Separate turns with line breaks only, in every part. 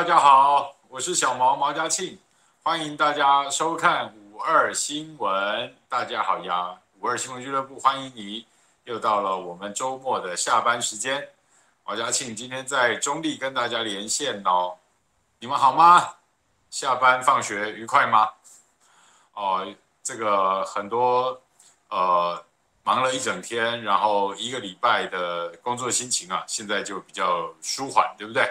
大家好，我是小毛毛家庆，欢迎大家收看五二新闻。大家好呀，五二新闻俱乐部欢迎你，又到了我们周末的下班时间。毛家庆今天在中立跟大家连线哦，你们好吗？下班放学愉快吗？哦，这个很多呃忙了一整天，然后一个礼拜的工作心情啊，现在就比较舒缓，对不对？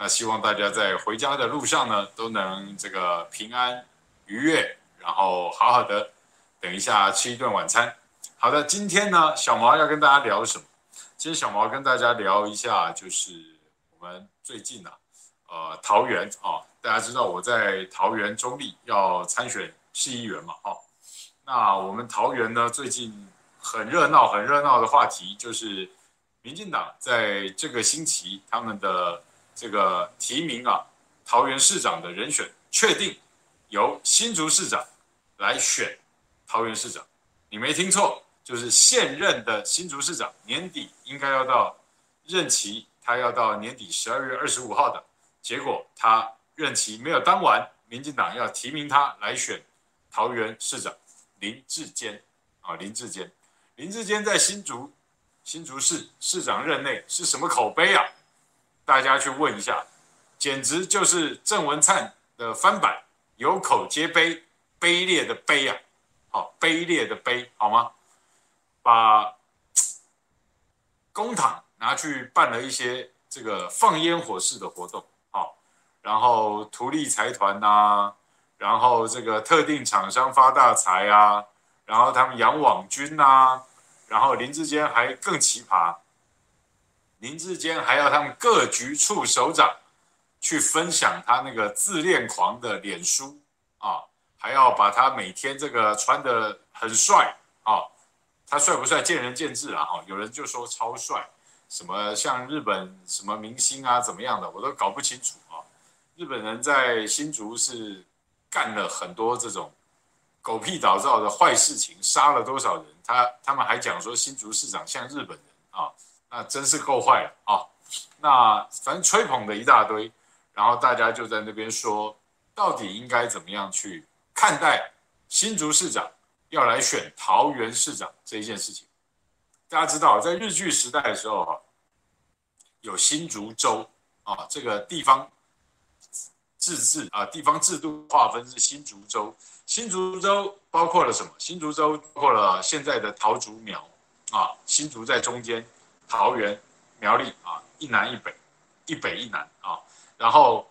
那希望大家在回家的路上呢，都能这个平安愉悦，然后好好的等一下吃一顿晚餐。好的，今天呢，小毛要跟大家聊什么？今天小毛跟大家聊一下，就是我们最近呢、啊，呃，桃园啊，大家知道我在桃园中坜要参选市议员嘛，哦，那我们桃园呢，最近很热闹，很热闹的话题就是民进党在这个星期他们的。这个提名啊，桃园市长的人选确定由新竹市长来选桃园市长。你没听错，就是现任的新竹市长年底应该要到任期，他要到年底十二月二十五号的。结果他任期没有当完，民进党要提名他来选桃园市长林志坚啊，林志坚，林志坚在新竹新竹市市长任内是什么口碑啊？大家去问一下，简直就是郑文灿的翻版，有口皆碑，卑劣的卑啊，好卑劣的卑，好吗？把公帑拿去办了一些这个放烟火式的活动，好，然后图利财团呐，然后这个特定厂商发大财啊，然后他们养网军呐，然后林志坚还更奇葩。林志坚还要他们各局处首长去分享他那个自恋狂的脸书啊，还要把他每天这个穿得很帅啊，他帅不帅见仁见智啊，哈，有人就说超帅，什么像日本什么明星啊怎么样的，我都搞不清楚啊。日本人在新竹是干了很多这种狗屁倒灶的坏事情，杀了多少人？他他们还讲说新竹市长像日本人啊。那真是够坏了啊！那反正吹捧的一大堆，然后大家就在那边说，到底应该怎么样去看待新竹市长要来选桃园市长这一件事情？大家知道，在日据时代的时候，哈，有新竹州啊，这个地方自治啊，地方制度划分是新竹州。新竹州包括了什么？新竹州包括了现在的桃竹苗啊，新竹在中间。桃园、苗栗啊，一南一北，一北一南啊。然后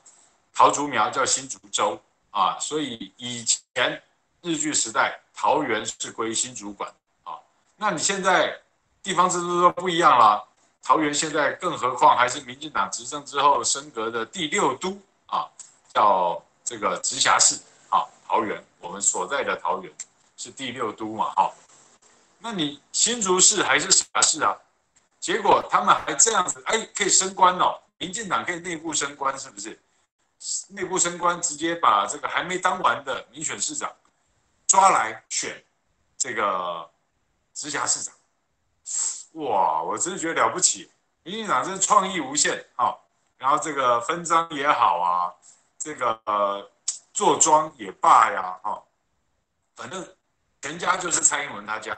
桃竹苗叫新竹州啊，所以以前日据时代，桃园是归新竹管啊。那你现在地方制度都不一样了，桃园现在更何况还是民进党执政之后升格的第六都啊，叫这个直辖市啊。桃园，我们所在的桃园是第六都嘛，哈。那你新竹市还是直辖市啊？结果他们还这样子，哎，可以升官哦，民进党可以内部升官，是不是？内部升官，直接把这个还没当完的民选市长抓来选这个直辖市长。哇，我真的觉得了不起，民进党真是创意无限啊！然后这个分赃也好啊，这个坐庄也罢呀，哈，反正全家就是蔡英文他家，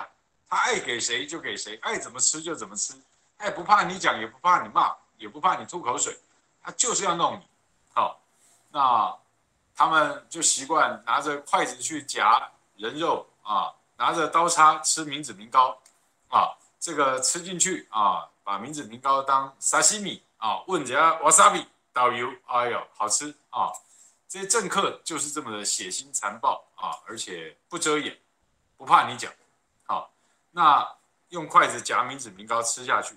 他爱给谁就给谁，爱怎么吃就怎么吃。哎不怕你讲，也不怕你骂，也不怕你吐口水，他就是要弄你。好，那他们就习惯拿着筷子去夹人肉啊，拿着刀叉吃明子明糕啊，这个吃进去啊，把明子明糕当沙西米啊，问人家瓦萨比导游，哎呦，好吃啊。这些政客就是这么的血腥残暴啊，而且不遮掩，不怕你讲。好、那用筷子夹民脂民膏吃下去，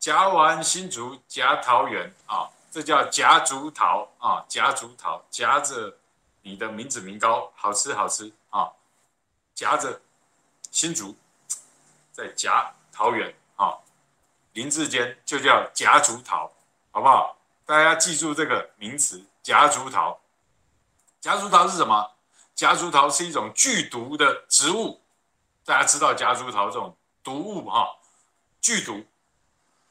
夹完新竹夹桃园啊，这叫夹竹桃啊，夹竹桃夹着你的民脂民膏，好吃好吃啊，夹着新竹，再夹桃园啊，林志坚就叫夹竹桃，好不好？大家记住这个名词，夹竹桃。夹竹桃是什么？夹竹桃是一种剧毒的植物，大家知道夹竹桃这种毒物哈，剧毒。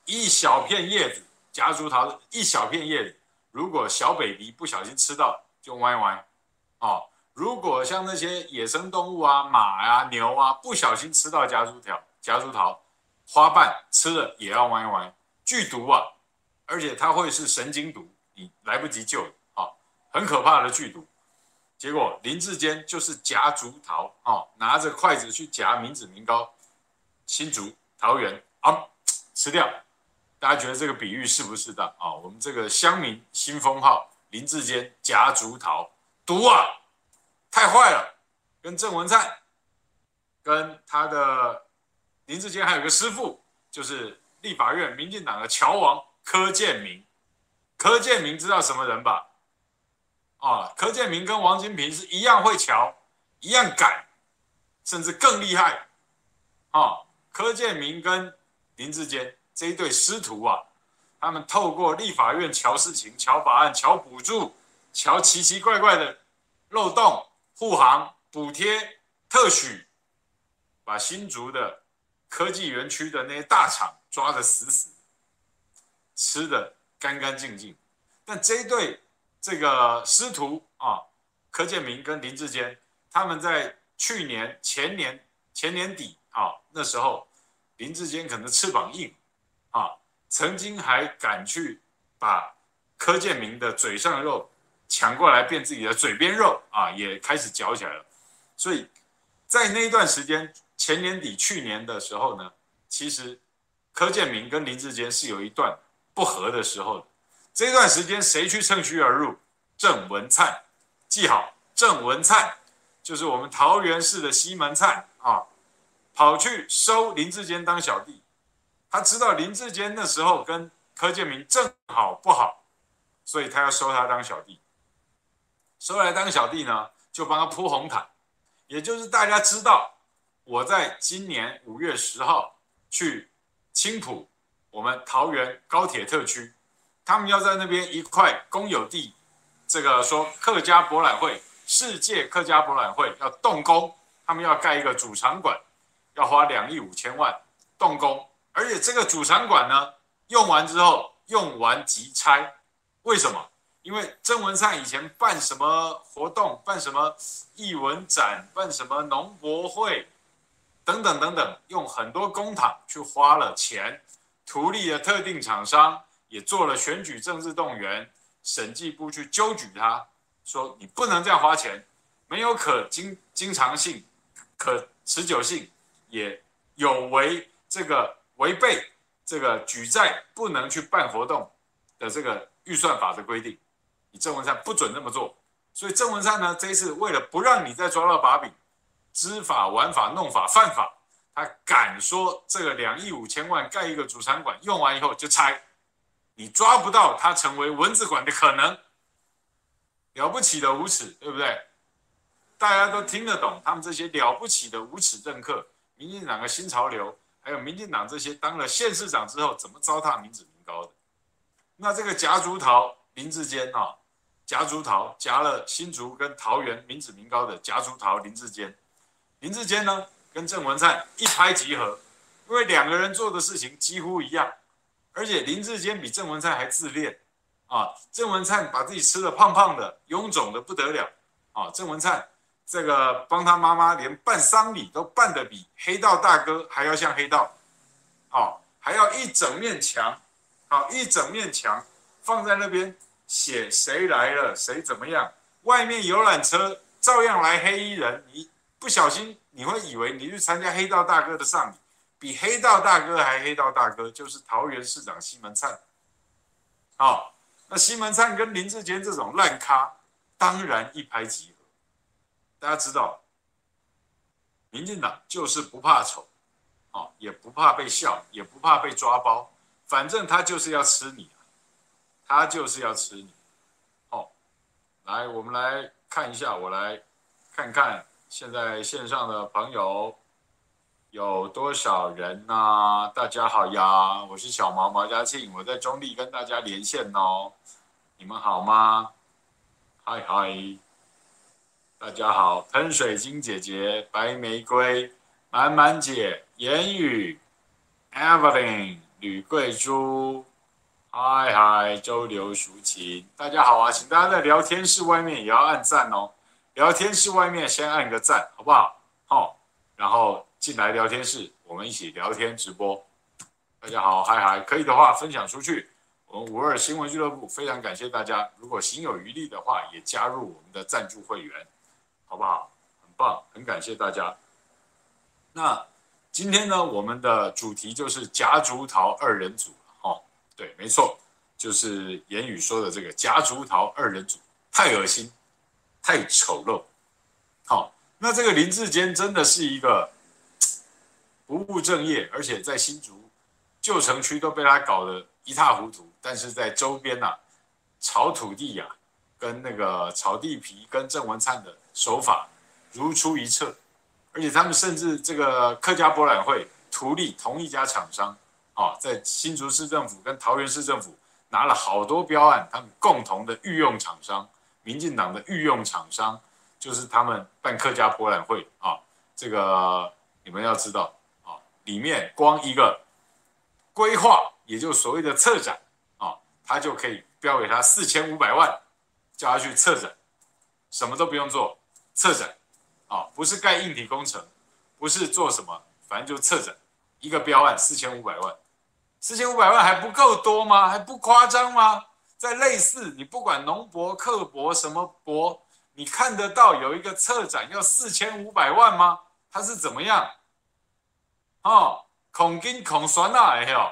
一小片叶子，夹竹桃一小片叶子，如果小 baby 不小心吃到，就歪歪。哦，如果像那些野生动物啊，马啊、牛啊，不小心吃到夹竹条、夹竹桃花瓣，吃了也要歪歪，剧毒啊！而且它会是神经毒，你来不及救，啊、很可怕的剧毒。结果林志坚就是夹竹桃，哦，拿着筷子去夹民脂民膏，新竹桃园啊，吃掉。大家觉得这个比喻适不适当啊、我们这个乡民新封号林志坚夹竹桃，毒啊，太坏了。跟郑文灿，跟他的林志坚还有个师父，就是立法院民进党的乔王。柯建铭，柯建铭知道什么人吧？啊，柯建铭跟王金平是一样会乔，一样敢，甚至更厉害。啊，柯建铭跟林志坚这一对师徒啊，他们透过立法院乔事情、乔法案、乔补助、乔奇奇怪怪的漏洞、护航、补贴、特许，把新竹的科技园区的那些大厂抓得死死。吃的干干净净，但这一对这个师徒啊，柯建铭跟林志坚，他们在去年、前年、前年底啊，那时候林志坚可能翅膀硬啊，曾经还敢去把柯建明的嘴上肉抢过来变自己的嘴边肉啊，也开始嚼起来了。所以在那一段时间，前年底、去年的时候呢，其实柯建明跟林志坚是有一段。不和的时候，这段时间谁去趁虚而入？郑文灿，记好，郑文灿就是我们桃园市的西门灿啊，跑去收林志坚当小弟。他知道林志坚那时候跟柯建铭正好不好，所以他要收他当小弟。收来当小弟呢，就帮他铺红毯，也就是大家知道，我在今年五月十号去青埔。我们桃园高铁特区，他们要在那边一块公有地，这个说客家博览会，世界客家博览会要动工，他们要盖一个主场馆，要花两亿五千万动工，而且这个主场馆呢，用完之后用完即拆，为什么？因为郑文灿以前办什么活动，办什么艺文展，办什么农博会，等等等等，用很多公帑去花了钱。图利的特定厂商也做了选举政治动员，审计部去纠举他，说你不能这样花钱，没有可经经常性、可持久性，也有违这个违背这个举债不能去办活动的这个预算法的规定，你郑文灿不准这么做。所以郑文灿呢，这一次为了不让你再抓到把柄，知法、玩法、弄法、犯法。他敢说这个两亿五千万盖一个主场馆，用完以后就拆，你抓不到他成为蚊子馆的可能。了不起的无耻，对不对？大家都听得懂他们这些了不起的无耻政客，民进党的新潮流，还有民进党这些当了县市长之后怎么糟蹋民脂民膏的。那这个夹竹桃林志坚啊，夹竹桃夹了新竹跟桃园民脂民膏的夹竹桃林志坚，林志坚呢？跟郑文灿一拍即合，因为两个人做的事情几乎一样，而且林志坚比郑文灿还自恋啊！郑文灿把自己吃的胖胖的、臃肿的不得了啊！郑文灿这个帮他妈妈连办丧礼都办得比黑道大哥还要像黑道，哦，还要一整面墙，好，一整面墙放在那边写谁来了，谁怎么样，外面游览车照样来黑衣人，你不小心。你会以为你去参加黑道大哥的丧礼，比黑道大哥还黑道大哥，就是桃园市长西门灿。好，那西门灿跟林志坚这种烂咖，当然一拍即合。大家知道，民进党就是不怕丑，哦，也不怕被笑，也不怕被抓包，反正他就是要吃你，他就是要吃你。哦，来，我们来看一下，我来看看现在线上的朋友有多少人呢？大家好呀，我是小毛毛家庆，我在中坜跟大家连线哦。你们好吗？嗨嗨，大家好，喷水晶姐姐、白玫瑰、满满姐、言语、Evelyn、吕桂珠，嗨嗨，周流淑琴，大家好啊！请大家在聊天室外面也要按赞哦。聊天室外面先按个赞，好不好？好、然后进来聊天室，我们一起聊天直播。大家好，嗨嗨，可以的话分享出去。我们五二新闻俱乐部非常感谢大家，如果行有余力的话，也加入我们的赞助会员，好不好？很棒，很感谢大家。那今天呢，我们的主题就是夹竹桃二人组，哦，对，没错，就是言语说的这个夹竹桃二人组，太恶心，太丑陋。好、哦，那这个林志坚真的是一个不务正业，而且在新竹旧城区都被他搞得一塌糊涂。但是在周边呐、炒土地呀、跟那个炒地皮，跟郑文灿的手法如出一辙，而且他们甚至这个客家博览会图利同一家厂商，啊，在新竹市政府跟桃园市政府拿了好多标案，他们共同的御用厂商，民进党的御用厂商，就是他们办客家博览会啊，这个你们要知道啊，里面光一个规划，也就所谓的策展啊。他就可以标给他四千五百万，叫他去策展，什么都不用做，策展，哦，不是盖硬体工程，不是做什么，反正就策展，一个标案四千五百万，四千五百万还不够多吗？还不夸张吗？在类似你不管农博、客博什么博，你看得到有一个策展要四千五百万吗？他是怎么样？哦，恐惊恐酸呐，哎呦，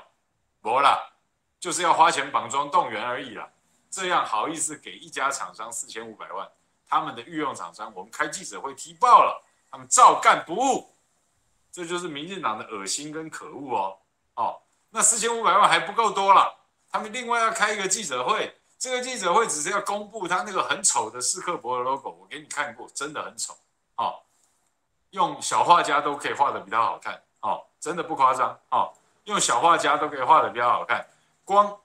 没了。就是要花钱绑桩动员而已啦，这样好意思给一家厂商四千五百万？他们的御用厂商，我们开记者会踢爆了，他们照干不误，这就是民进党的恶心跟可恶哦。哦，那四千五百万还不够多了，他们另外要开一个记者会，这个记者会只是要公布他那个很丑的士克伯的 logo，我给你看过，真的很丑。哦，用小画家都可以画得比较好看。哦，真的不夸张。哦，用小画家都可以画得比较好看。光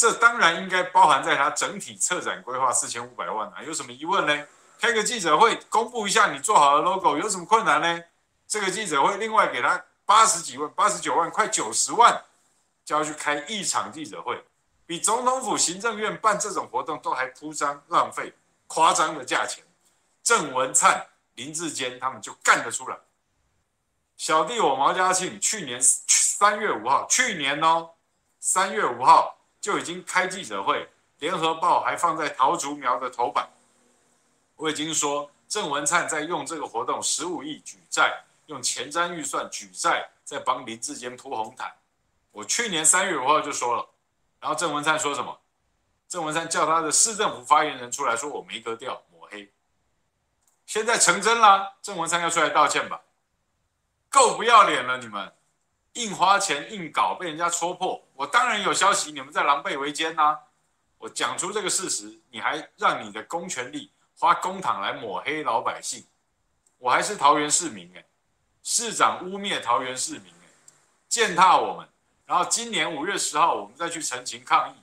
这当然应该包含在他整体策展规划四千五百万啊，有什么疑问呢？开个记者会公布一下你做好的 logo 有什么困难呢？这个记者会另外给他八十几万、八十九万、快九十万，就要去开一场记者会，比总统府行政院办这种活动都还铺张浪费、夸张的价钱。郑文灿、林志坚他们就干得出来。小弟我毛家庆去年三月五号，去年哦。三月五号就已经开记者会，联合报还放在桃竹苗的头版。我已经说郑文灿在用这个活动十五亿举债，用前瞻预算举债，在帮林志坚铺红毯。我去年三月五号就说了，然后郑文灿说什么？郑文灿叫他的市政府发言人出来说我没格调，抹黑。现在成真了，郑文灿要出来道歉吧？够不要脸了你们！硬花钱硬搞，被人家戳破。我当然有消息，你们在狼狈为奸呐、我讲出这个事实，你还让你的公权力花公帑来抹黑老百姓。我还是桃园市民哎，市长污蔑桃园市民哎，践踏我们。然后今年五月十号，我们再去陈情抗议，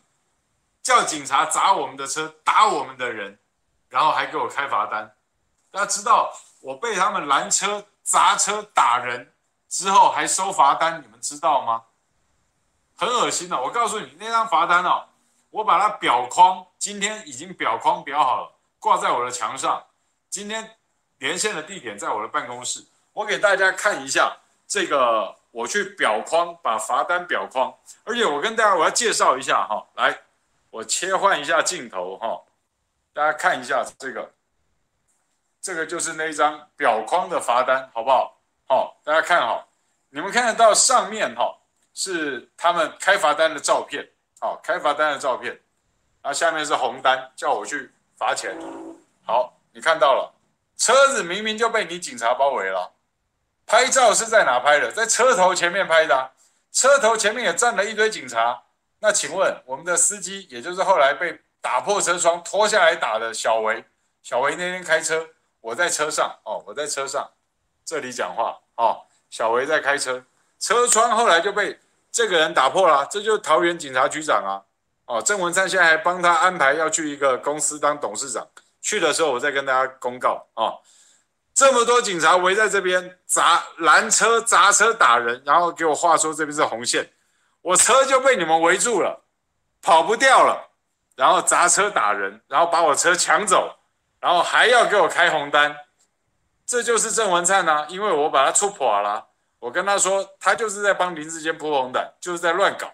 叫警察砸我们的车，打我们的人，然后还给我开罚单。大家知道我被他们拦车、砸车、打人。之后还收罚单，你们知道吗？很恶心的。我告诉你，那张罚单哦，我把它裱框，今天已经裱框裱好了，挂在我的墙上。今天连线的地点在我的办公室，我给大家看一下这个，我去裱框，把罚单裱框。而且我跟大家我要介绍一下哈，来，我切换一下镜头哈，大家看一下这个，这个就是那一张裱框的罚单，好不好？好，大家看好，你们看得到上面哈是他们开罚单的照片，好，开罚单的照片，然后下面是红单，叫我去罚钱，好，你看到了，车子明明就被你警察包围了，拍照是在哪拍的？在车头前面拍的，车头前面也站了一堆警察。那请问我们的司机，也就是后来被打破车窗拖下来打的小维，小维那天开车，我在车上哦，我在车上这里讲话哦，小维在开车，车窗后来就被这个人打破了，这就是桃园警察局长啊，哦，郑文灿现在还帮他安排要去一个公司当董事长，去的时候我再跟大家公告哦，这么多警察围在这边砸拦车砸车打人，然后给我画说这边是红线。我车就被你们围住了，跑不掉了，然后砸车打人，然后把我车抢走，然后还要给我开红单，这就是郑文灿啊！因为我把他出破了，我跟他说，他就是在帮林志坚铺红毯，就是在乱搞，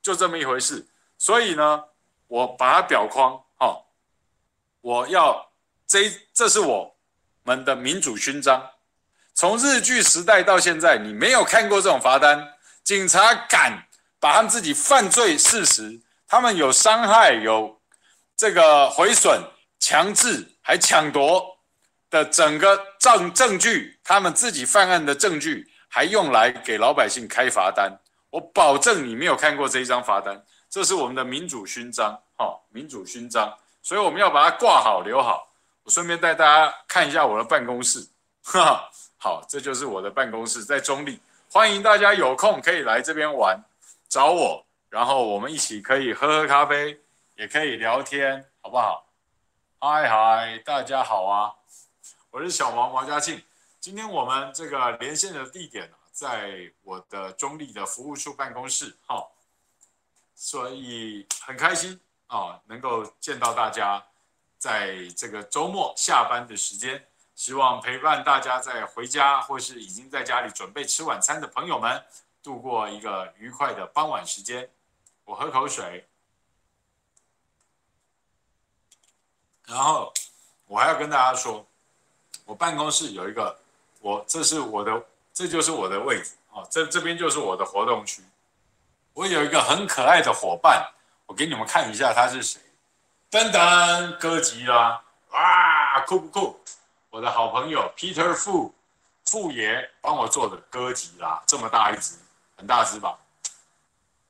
就这么一回事。所以呢，我把他裱框，哦，我要这这是我们的民主勋章。从日据时代到现在，你没有看过这种罚单，警察敢。把他们自己犯罪事实，他们有伤害、有这个毁损、强制还抢夺的整个证证据，他们自己犯案的证据，还用来给老百姓开罚单。我保证你没有看过这一张罚单，这是我们的民主勋章，哈，民主勋章。所以我们要把它挂好、留好。我顺便带大家看一下我的办公室，哈哈，好，这就是我的办公室，在中立，欢迎大家有空可以来这边玩。找我，然后我们一起可以喝喝咖啡，也可以聊天，好不好？嗨嗨，大家好啊！我是小王，王家庆。今天我们这个连线的地点呢在我的中立的服务处办公室，哈，所以很开心啊，能够见到大家，在这个周末下班的时间，希望陪伴大家在回家或是已经在家里准备吃晚餐的朋友们。度过一个愉快的傍晚时间，我喝口水，然后我还要跟大家说，我办公室有一个，我这是我的，这就是我的位置啊，这这边就是我的活动区。我有一个很可爱的伙伴，我给你们看一下他是谁，噔噔，哥吉拉，哇，酷不酷？我的好朋友 Peter Fu 傅爷帮我做的哥吉拉，这么大一只。很大只吧，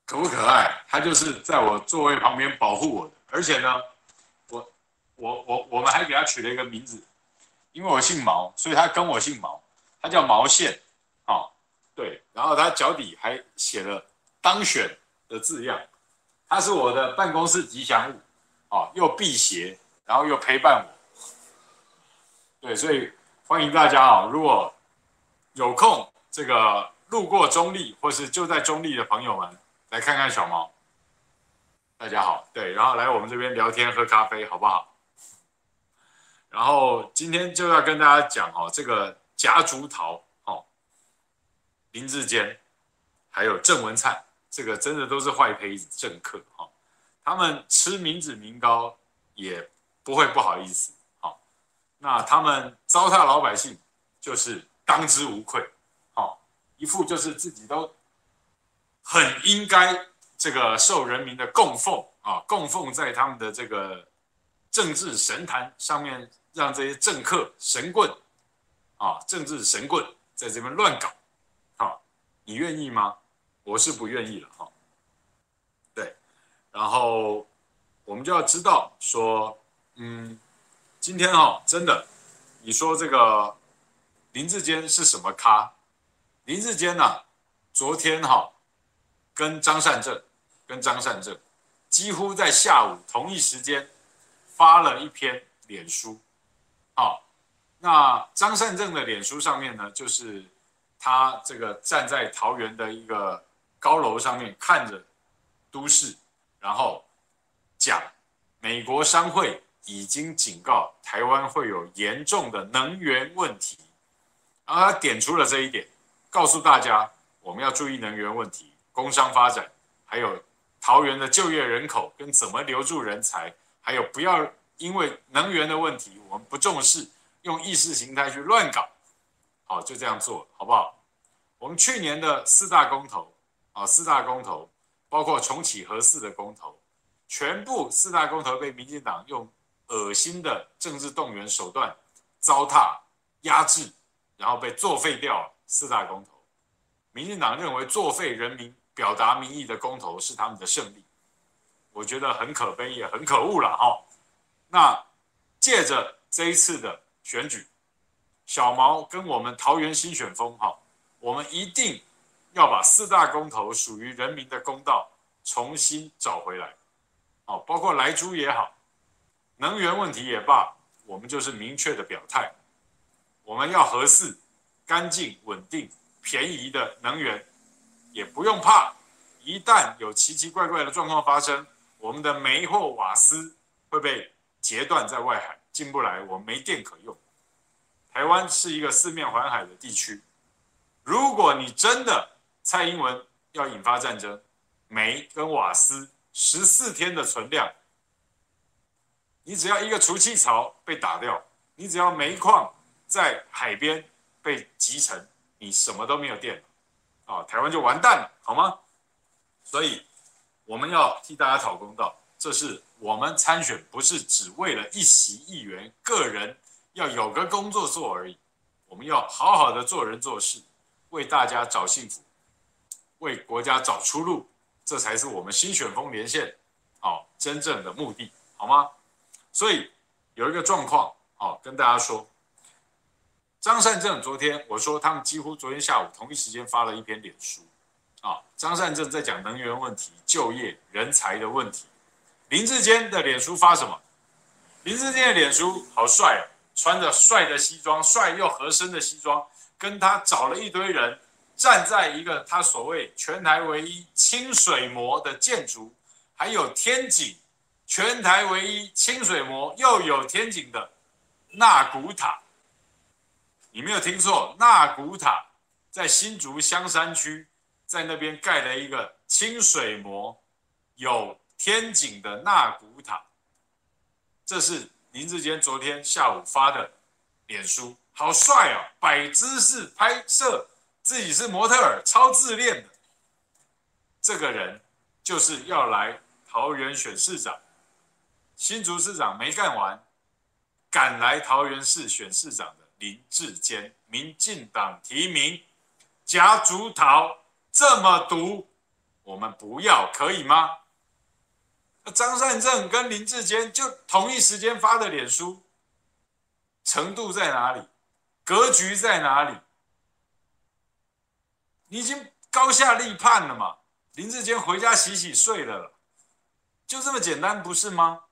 可不可爱？他就是在我座位旁边保护我的，而且呢，我我我我们还给他取了一个名字，因为我姓毛，所以他跟我姓毛，他叫毛线，哦，对，然后他脚底还写了当选的字样，他是我的办公室吉祥物，哦，又辟邪，然后又陪伴我，对，所以欢迎大家啊，如果有空这个。路过中立或是就在中立的朋友们，来看看小毛。大家好，对，然后来我们这边聊天喝咖啡，好不好？然后今天就要跟大家讲哦，这个夹竹桃哦，林志坚，还有郑文灿，这个真的都是坏胚子政客哈，他们吃民脂民膏也不会不好意思，好，那他们糟蹋老百姓就是当之无愧哦。一副就是自己都很应该这个受人民的供奉啊，供奉在他们的这个政治神坛上面，让这些政客神棍啊，政治神棍在这边乱搞，啊，你愿意吗？我是不愿意了哈。对，然后我们就要知道说，嗯，今天哈，真的，你说这个林志坚是什么咖？林志坚呐，昨天哈跟张善政，跟张善政几乎在下午同一时间发了一篇脸书，好，那张善政的脸书上面呢，就是他这个站在桃园的一个高楼上面看着都市，然后讲美国商会已经警告台湾会有严重的能源问题，然后他点出了这一点。告诉大家，我们要注意能源问题、工商发展，还有桃园的就业人口跟怎么留住人才，还有不要因为能源的问题，我们不重视，用意识形态去乱搞。好，就这样做，好不好？我们去年的四大公投，啊，四大公投，包括重启核四的公投，全部四大公投被民进党用恶心的政治动员手段糟蹋、压制，然后被作废掉四大公投。民进党认为作废人民表达民意的公投是他们的胜利，我觉得很可悲也很可恶了哈。那借着这一次的选举，小毛跟我们桃园新选风哈，我们一定要把四大公投属于人民的公道重新找回来。哦，包括莱猪也好，能源问题也罢，我们就是明确的表态，我们要合适，干净、稳定、便宜的能源，也不用怕，一旦有奇奇怪怪的状况发生，我们的煤或瓦斯会被截断在外海，进不来，我们没电可用。台湾是一个四面环海的地区，如果你真的蔡英文要引发战争，煤跟瓦斯。十四天的存量，你只要一个储气槽被打掉，你只要煤矿在海边被集成，你什么都没有电了，啊，台湾就完蛋了，好吗？所以我们要替大家讨公道，这是我们参选，不是只为了一席议员个人要有个工作做而已，我们要好好的做人做事，为大家找幸福，为国家找出路。这才是我们新选风连线，哦，真正的目的，好吗？所以有一个状况，哦，跟大家说，张善政昨天我说他们几乎昨天下午同一时间发了一篇脸书，啊，张善政在讲能源问题、就业、人才的问题。林志坚的脸书发什么？林志坚的脸书好帅啊，穿着帅的西装，帅又合身的西装，跟他找了一堆人。站在一个他所谓全台唯一清水模的建筑，还有天井，全台唯一清水模又有天井的纳古塔，你没有听错，纳古塔在新竹香山区，在那边盖了一个清水模有天井的纳古塔，这是林志坚昨天下午发的脸书，好帅哦，摆姿势拍摄。自己是模特儿，超自恋的。这个人就是要来桃园选市长，新竹市长没干完，赶来桃园市选市长的林志坚，民进党提名，夹竹桃这么毒，我们不要可以吗？张善政跟林志坚就同一时间发的脸书，程度在哪里？格局在哪里？你已经高下立判了嘛？林志坚回家洗洗睡了，就这么简单不是吗？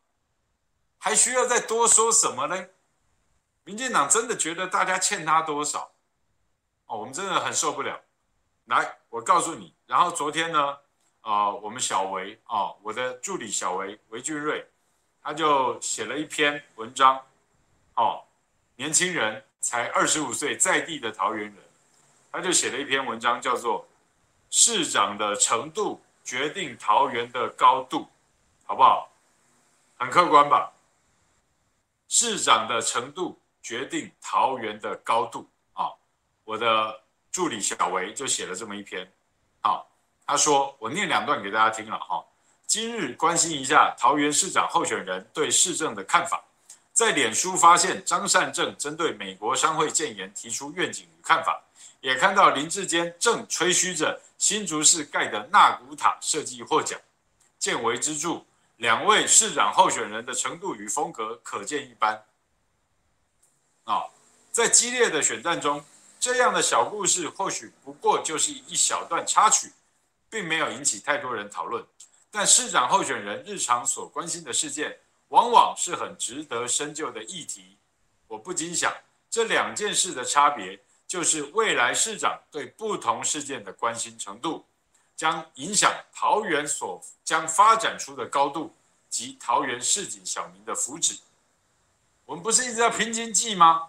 还需要再多说什么呢？民进党真的觉得大家欠他多少？哦，我们真的很受不了。来，我告诉你。然后昨天呢，呃，我们小维啊、我的助理小维维俊瑞，他就写了一篇文章。哦，年轻人才二十五岁，在地的桃园人。他就写了一篇文章，叫做《市长的程度决定桃园的高度》，好不好？很客观吧？市长的程度决定桃园的高度啊！我的助理小维就写了这么一篇。好，他说我念两段给大家听了哈。今日关心一下桃园市长候选人对市政的看法，在脸书发现张善政针对美国商会建言提出愿景与看法。也看到林志坚正吹嘘着新竹市盖的纳古塔设计获奖，见微知著。两位市长候选人的程度与风格可见一斑。啊，在激烈的选战中，这样的小故事或许不过就是一小段插曲，并没有引起太多人讨论。但市长候选人日常所关心的事件，往往是很值得深究的议题。我不禁想，这两件事的差别。就是未来市长对不同事件的关心程度，将影响桃园所将发展出的高度及桃园市井小民的福祉。我们不是一直在拼经济吗？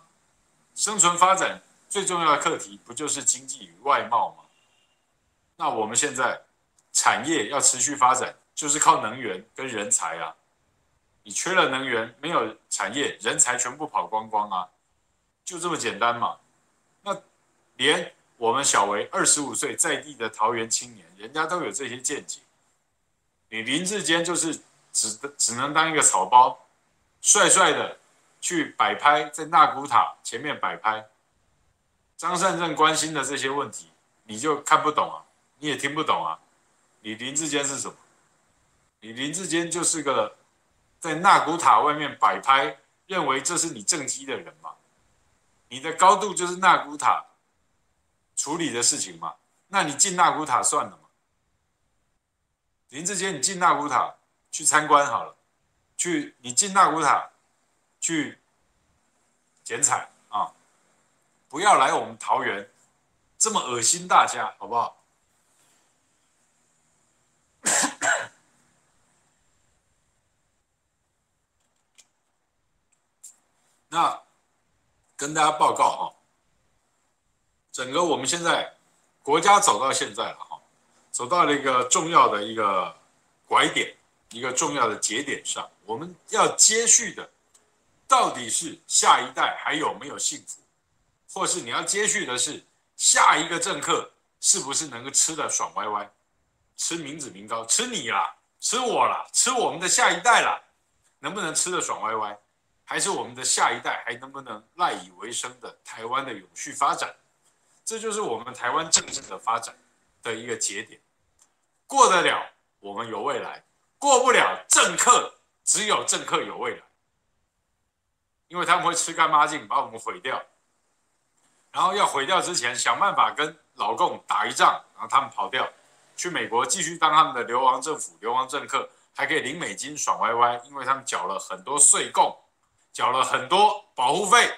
生存发展最重要的课题不就是经济与外贸吗？那我们现在产业要持续发展，就是靠能源跟人才啊。你缺了能源，没有产业，人才全部跑光光啊，就这么简单嘛。那连我们小维二十五岁在地的桃园青年，人家都有这些见解。你林志坚就是只只能当一个草包，帅帅的去摆拍，在纳古塔前面摆拍。张善政关心的这些问题，你就看不懂啊，你也听不懂啊。你林志坚是什么？你林志坚就是个在纳古塔外面摆拍，认为这是你政绩的人嘛？你的高度就是纳古塔处理的事情嘛？那你进纳古塔算了嘛？林志坚，你进纳古塔去参观好了，去你进纳古塔去剪彩！不要来我们桃园这么恶心大家，好不好？那跟大家报告哈，整个我们现在国家走到现在了哈，走到了一个重要的一个拐点，一个重要的节点上，我们要接续的到底是下一代还有没有幸福，或是你要接续的是下一个政客是不是能够吃得爽歪歪，吃民脂民膏，吃你啦，吃我啦，吃我们的下一代啦，能不能吃得爽歪歪？还是我们的下一代还能不能赖以为生的台湾的永续发展，这就是我们台湾政治的发展的一个节点。过得了，我们有未来；过不了，政客只有政客有未来，因为他们会吃干抹净，把我们毁掉。然后要毁掉之前，想办法跟老共打一仗，然后他们跑掉，去美国继续当他们的流亡政府、流亡政客，还可以领美金爽歪歪，因为他们缴了很多税贡。缴了很多保护费，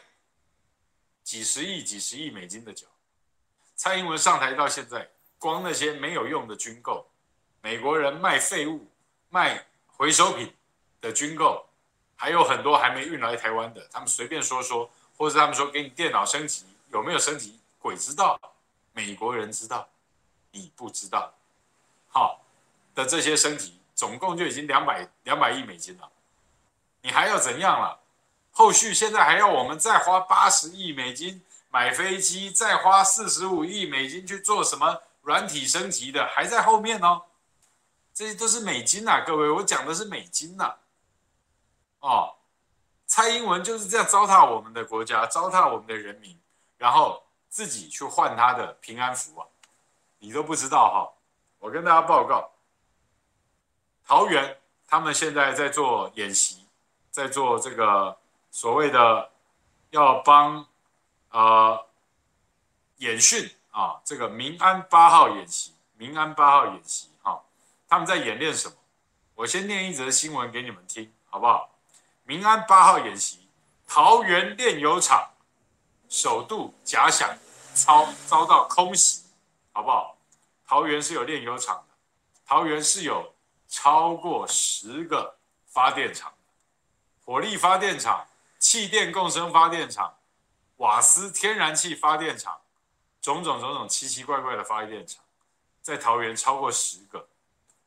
几十亿、几十亿美金的缴。蔡英文上台到现在，光那些没有用的军购，美国人卖废物、卖回收品的军购，还有很多还没运来台湾的，他们随便说说，或者他们说给你电脑升级，有没有升级？鬼知道，美国人知道，你不知道。好，的这些升级，总共就已经两百两百亿美金了，你还要怎样了？后续现在还要我们再花八十亿美金买飞机，再花四十五亿美金去做什么软体升级的，还在后面哦。这些都是美金呐、啊，各位，我讲的是美金呐、啊。哦，蔡英文就是这样糟蹋我们的国家，糟蹋我们的人民，然后自己去换他的平安符啊，你都不知道哈。我跟大家报告，桃园他们现在在做演习，在做这个。所谓的要帮呃演训啊，这个民安八号演习，民安八号演习哈、啊，他们在演练什么？我先念一则新闻给你们听，好不好？民安八号演习，桃园炼油厂首度假想遭遭到空袭，好不好？桃园是有炼油厂的，桃园是有超过十个发电厂，火力发电厂。气电共生发电厂、瓦斯天然气发电厂，种种种种奇奇怪怪的发电厂，在桃园超过十个。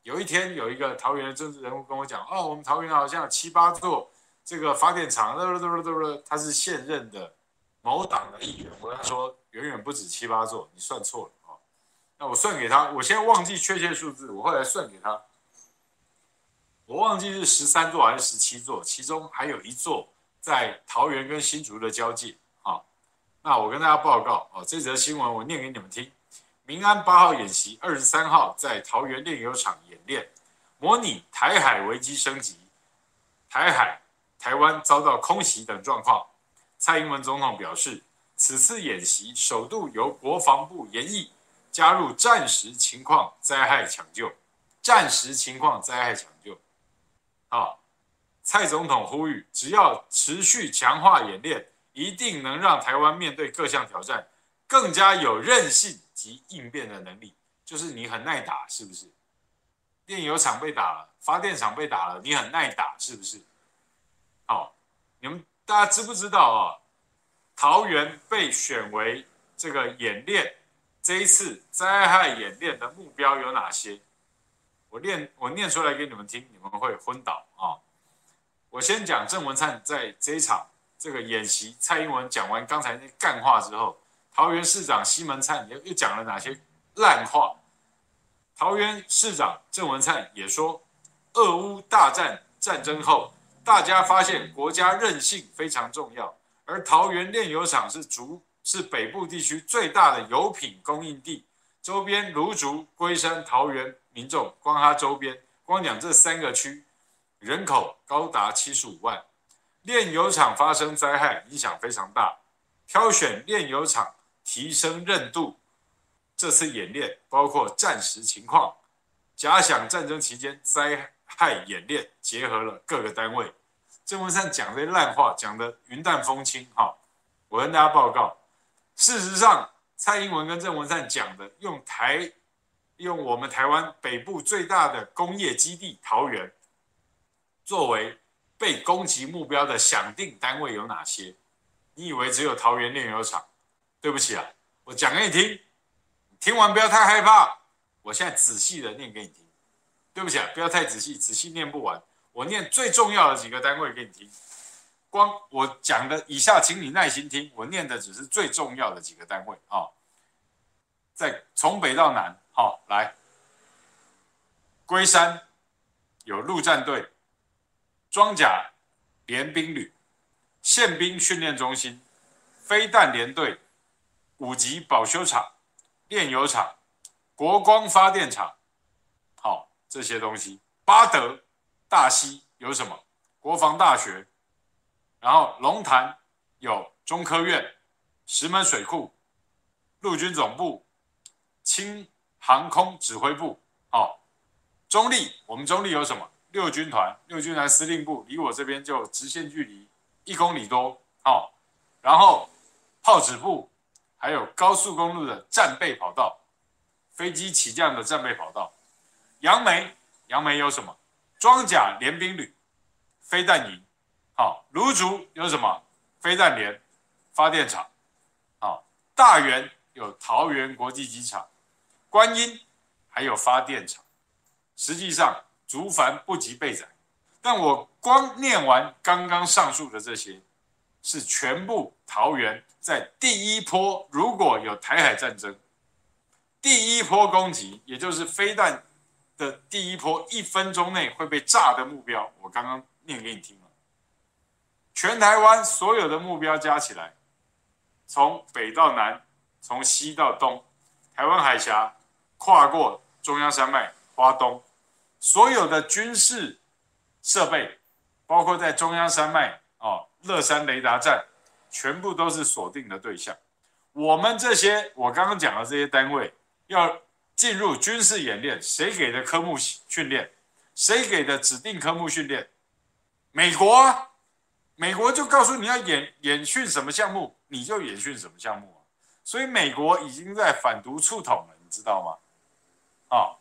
有一天，有一个桃园的政治人物跟我讲：“哦，我们桃园好像有七八座这个发电厂。”他是现任的某党的议员。我跟他说：“远远不止七八座，你算错了啊。”那我算给他，我现在忘记确切数字，我后来算给他，我忘记是十三座还是十七座，其中还有一座。在桃园跟新竹的交界，好，那我跟大家报告哦，这则新闻我念给你们听。民安八号演习二十三号在桃园炼油厂演练，模拟台海危机升级，台海、台湾遭到空袭等状况。蔡英文总统表示，此次演习首度由国防部研议，加入战时情况灾害抢救，战时情况灾害抢救，好。蔡总统呼吁，只要持续强化演练，一定能让台湾面对各项挑战更加有韧性及应变的能力。就是你很耐打，是不是？炼油厂被打了，发电厂被打了，你很耐打，是不是？好，你们大家知不知道啊？桃园被选为这个演练这一次灾害演练的目标有哪些？我念我念出来给你们听，你们会昏倒啊！我先讲郑文灿在这一场这个演习，蔡英文讲完刚才那干话之后，桃园市长西门灿又又讲了哪些烂话？桃园市长郑文灿也说，俄乌大战战争后，大家发现国家韧性非常重要，而桃园炼油厂是竹是北部地区最大的油品供应地，周边芦竹、龟山、桃园民众，光它周边，光讲这三个区，人口高达七十五万，炼油厂发生灾害影响非常大，挑选炼油厂提升韧度，这次演练包括战时情况。假想战争期间灾害派演练，结合了各个单位。郑文灿讲这些烂话，讲得云淡风轻。哈，我跟大家报告，事实上，蔡英文跟郑文灿讲的，用台，用我们台湾北部最大的工业基地桃园，作为被攻击目标的想定单位有哪些？你以为只有桃园炼油厂？对不起啊，我讲给你听，听完不要太害怕。我现在仔细的念给你听，对不起啊，不要太仔细，仔细念不完。我念最重要的几个单位给你听，光我讲的以下，请你耐心听。我念的只是最重要的几个单位啊，在从北到南，好来，龟山有陆战队、装甲联兵旅、宪兵训练中心、飞弹联队、五级保修厂、炼油厂。国光发电厂，这些东西。八德、大溪有什么？国防大学，然后龙潭有中科院、石门水库、陆军总部、轻航空指挥部。好，中立，我们中立有什么？六军团，六军团司令部离我这边就直线距离一公里多。好，然后炮指部，还有高速公路的战备跑道。飞机起降的战备跑道，杨梅，杨梅有什么？装甲联兵旅、飞弹营，好，芦竹有什么？飞弹连发电厂，好，大园有桃园国际机场，观音还有发电厂。实际上，竹繁不及备载，但我光念完刚刚上述的这些，是全部桃园在第一波如果有台海战争。第一波攻击，也就是飞弹的第一波，一分钟内会被炸的目标，我刚刚念给你听了。全台湾所有的目标加起来，从北到南，从西到东，台湾海峡跨过中央山脉、花东，所有的军事设备，包括在中央山脉哦，乐山雷达站，全部都是锁定的对象。我们这些我刚刚讲的这些单位。要进入军事演练，谁给的科目训练？谁给的指定科目训练？美国啊，美国就告诉你要演演训什么项目，你就演训什么项目。所以美国已经在反独促统了，你知道吗？啊，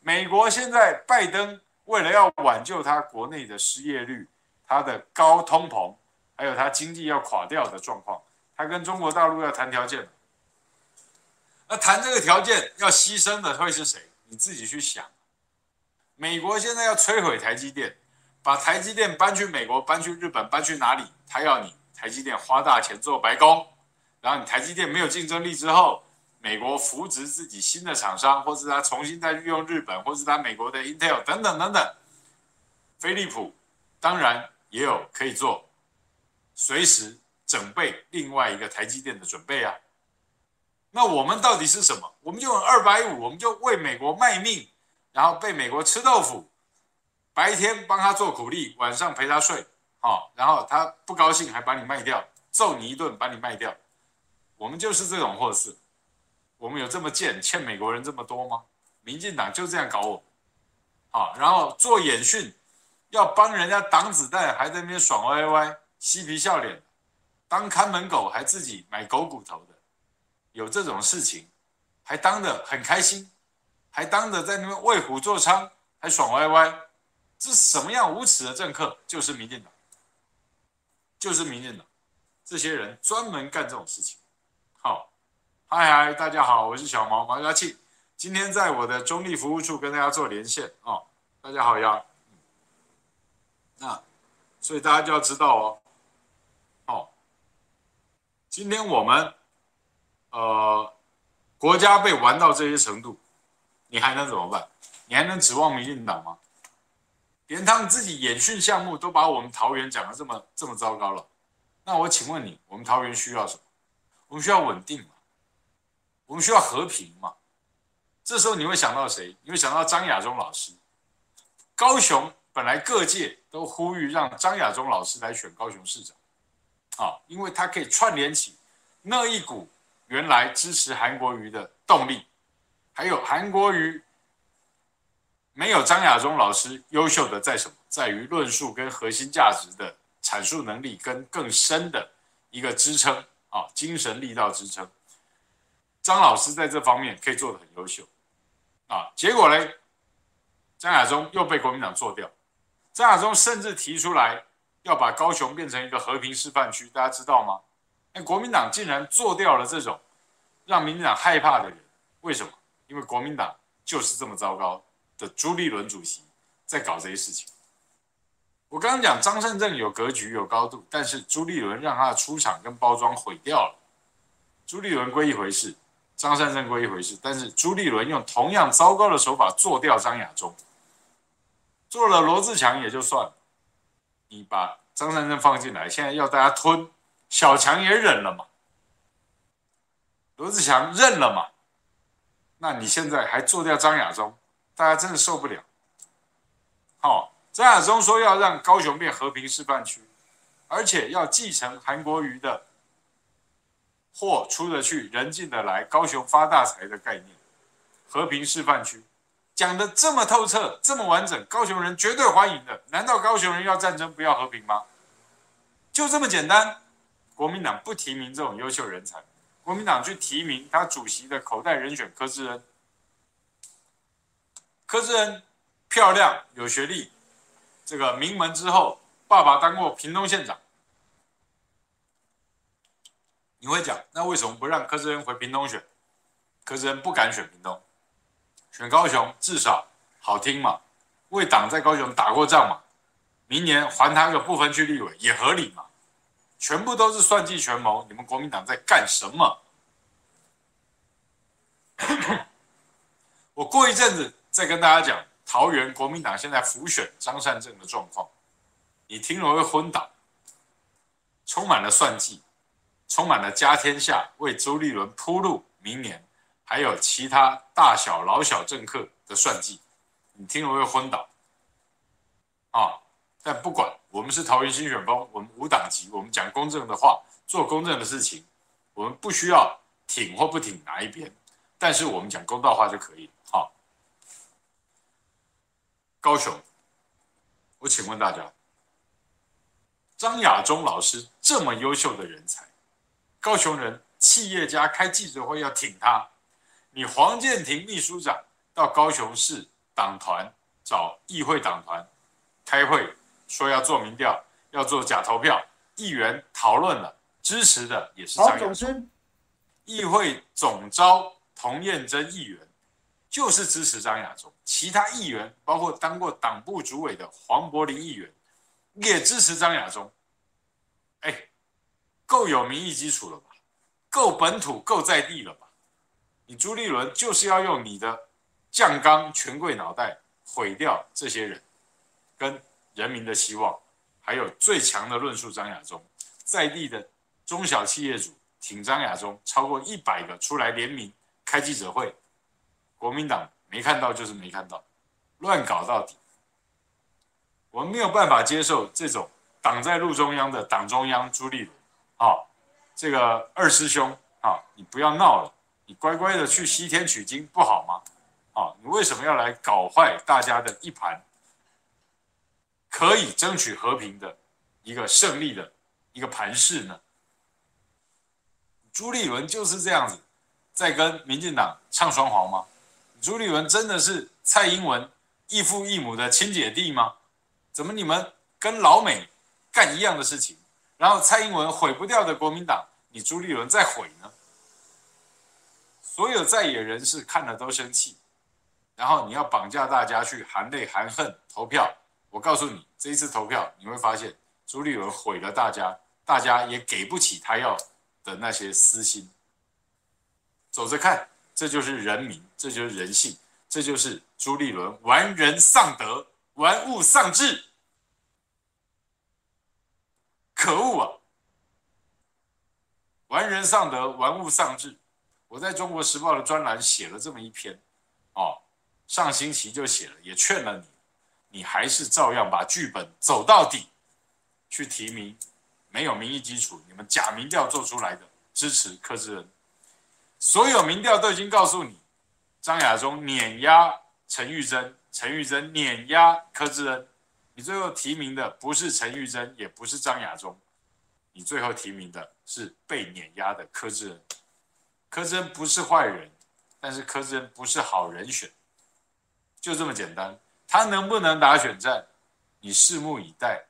美国现在拜登为了要挽救他国内的失业率、他的高通膨，还有他经济要垮掉的状况，他跟中国大陆要谈条件。那谈这个条件要牺牲的会是谁？你自己去想。美国现在要摧毁台积电，把台积电搬去美国、搬去日本、搬去哪里？他要你台积电花大钱做白工，然后你台积电没有竞争力之后，美国扶植自己新的厂商，或是他重新再利用日本，或是他美国的 Intel 等等等等。飞利浦当然也有可以做，随时准备另外一个台积电的准备啊。那我们到底是什么？我们就用二百五，我们就为美国卖命，然后被美国吃豆腐，白天帮他做苦力，晚上陪他睡，哦，然后他不高兴还把你卖掉，揍你一顿把你卖掉，我们就是这种货色。我们有这么贱，欠美国人这么多吗？民进党就这样搞我，好，然后做演训，要帮人家挡子弹，还在那边爽歪歪，嬉皮笑脸，当看门狗还自己买狗骨头的。有这种事情，还当得很开心，还当着在那边为虎作伥，还爽歪歪，这什么样无耻的政客？就是民进党，就是民进党，这些人专门干这种事情。好，嗨嗨，大家好，我是小毛毛家庆，今天在我的中立服务处跟大家做连线哦。大家好呀，那所以大家就要知道哦，哦，今天我们。呃，国家被玩到这些程度，你还能怎么办？你还能指望民进党吗？连他们自己演训项目都把我们桃园讲得这么这么糟糕了。那我请问你，我们桃园需要什么？我们需要稳定嘛？我们需要和平嘛？这时候你会想到谁？你会想到张亚中老师。高雄本来各界都呼吁让张亚中老师来选高雄市长，啊，因为他可以串联起那一股原来支持韩国瑜的动力，还有韩国瑜没有张亚中老师优秀的在什么？在于论述跟核心价值的阐述能力跟更深的一个支撑啊，精神力道支撑。张老师在这方面可以做得很优秀，啊，结果呢，张亚中又被国民党做掉。张亚中甚至提出来要把高雄变成一个和平示范区，大家知道吗？那国民党竟然做掉了这种让民进党害怕的人，为什么？因为国民党就是这么糟糕的朱立伦主席在搞这些事情。我刚刚讲张善政有格局有高度，但是朱立伦让他的出场跟包装毁掉了。朱立伦归一回事。张善政归一回事，但是朱立伦用同样糟糕的手法做掉张亚中，做了罗志强也就算了，你把张善政放进来，现在要大家吞，小强也忍了嘛，罗志祥认了嘛，那你现在还做掉张亚中，大家真的受不了。好、张亚中说要让高雄变和平示范区，而且要继承韩国瑜的。货出得去，人进得来，高雄发大财的概念，和平示范区，讲得这么透彻，这么完整，高雄人绝对欢迎的。难道高雄人要战争不要和平吗？就这么简单。国民党不提名这种优秀人才，国民党去提名他主席的口袋人选柯志恩。柯志恩漂亮，有学历，这个名门之后，爸爸当过屏东县长。你会讲，那为什么不让柯志恩回屏东选？柯志恩不敢选屏东，选高雄至少好听嘛，为党在高雄打过仗嘛，明年还他个不分区立委也合理嘛，全部都是算计权谋，你们国民党在干什么？我过一阵子再跟大家讲桃园国民党现在浮选张善政的状况，你听了会昏倒，充满了算计。充满了家天下为朱立伦铺路，明年还有其他大小老小政客的算计，你听了会昏倒啊！但不管，我们是桃园新选风，我们无党籍，我们讲公正的话，做公正的事情，我们不需要挺或不挺哪一边，但是我们讲公道话就可以。好，高雄，我请问大家，张亚中老师这么优秀的人才。高雄人、企业家开记者会要挺他，你黄建庭秘书长到高雄市党团找议会党团开会，说要做民调，要做假投票，议员讨论了，支持的也是张亚中。议会总召童燕珍议员就是支持张亚中，其他议员包括当过党部主委的黄柏林议员也支持张亚中。哎。够有民意基础了吧？够本土、够在地了吧？你朱立伦就是要用你的酱缸权贵脑袋毁掉这些人，跟人民的希望，还有最强的论述张亚中，在地的中小企业主挺张亚中，超过一百个出来联名开记者会，国民党没看到就是没看到，乱搞到底。我们没有办法接受这种挡在路中央的党中央朱立伦。啊，这个二师兄啊，你不要闹了，你乖乖的去西天取经不好吗？啊，你为什么要来搞坏大家的一盘可以争取和平的一个胜利的一个盘势呢？朱立伦就是这样子，在跟民进党唱双簧吗？朱立伦真的是蔡英文异父异母的亲姐弟吗？怎么你们跟老美干一样的事情？然后蔡英文毁不掉的国民党，你朱立伦再毁呢？所有在野人士看了都生气，然后你要绑架大家去含泪含恨投票。我告诉你，这一次投票你会发现，朱立伦毁了大家，大家也给不起他要的那些私心。走着看，这就是人民，这就是人性，这就是朱立伦玩人丧德，玩物丧志，可恶啊！玩人丧德，玩物丧志。我在中国时报的专栏写了这么一篇，哦，上星期就写了，也劝了你，你还是照样把剧本走到底，去提名没有民意基础、你们假民调做出来的支持柯志恩。所有民调都已经告诉你，张亚中碾压陈玉珍，陈玉珍碾压柯志恩，你最后提名的不是陈玉珍，也不是张亚中，你最后提名的。是被碾压的柯志恩，柯志恩不是坏人，但是柯志恩不是好人选，就这么简单。他能不能打选战，你拭目以待。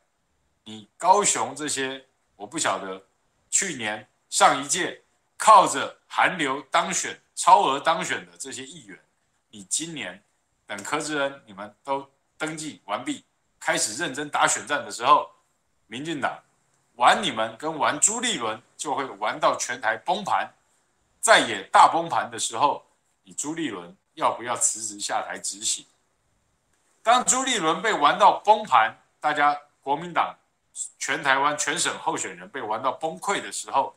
你高雄这些我不晓得，去年上一届靠着韩流当选、超额当选的这些议员，你今年等柯志恩你们都登记完毕，开始认真打选战的时候，民进党。玩你们跟玩朱立伦就会玩到全台崩盘，在也大崩盘的时候，你朱立伦要不要辞职下台执行？当朱立伦被玩到崩盘，大家国民党全台湾全省候选人被玩到崩溃的时候，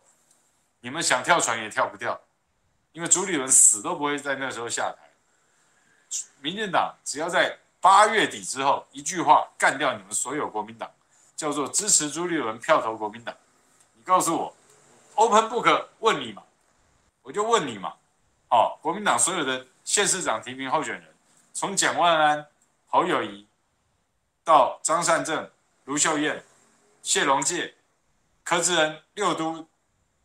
你们想跳船也跳不掉，因为朱立伦死都不会在那时候下台。民进党只要在八月底之后一句话干掉你们所有国民党。叫做支持朱立伦票投国民党，你告诉我，Open Book 问你嘛，我就问你嘛，哦，国民党所有的县市长提名候选人，从蒋万安、侯友谊到张善政、卢秀燕、谢龙介、柯志恩六都